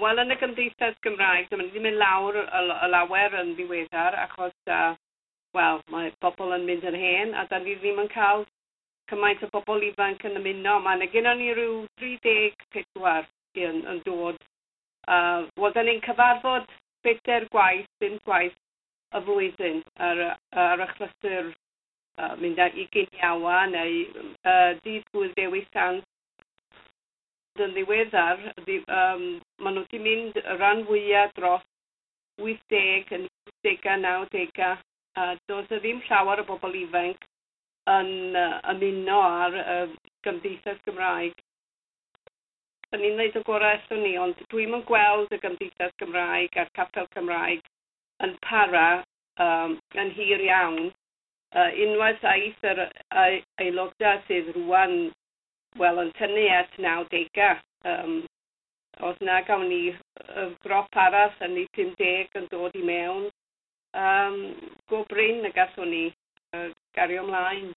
Wel, yn y gymdeithas Gymraeg, dyma mae'n wedi mynd lawr y lawer yn ddiweddar achos, uh, wel, mae pobl yn mynd yn hen a da ni ddim yn cael cymaint o bobl ifanc yn ymuno. Mae yna gennym ni rhyw 34 yn, yn dod. Uh, Wel, da ni'n cyfarfod bedair gwaith, dim gwaith y flwyddyn ar, ar y chlysur uh, mynd â ugen iawa neu uh, dydd hwyl dewi sant yn ddiweddar, um, maen nhw wedi mynd y rhan fwyaf dros 80 yn 80 90 a does y e ddim llawer o bobl ifanc yn uh, ymuno ar y uh, gymdeithas Gymraeg. Yn ni'n neud y gorau eithon ni, ond dwi'm yn gweld y gymdeithas Gymraeg a'r capel Cymraeg yn para um, yn hir iawn. Uh, unwaith aeth yr aelodau sydd rwan, wel, yn tynnu at 90 um, Os na gawn ni y grop arall yn ei 50 yn dod i mewn, um, go brin y gallwn ni uh, gario ymlaen.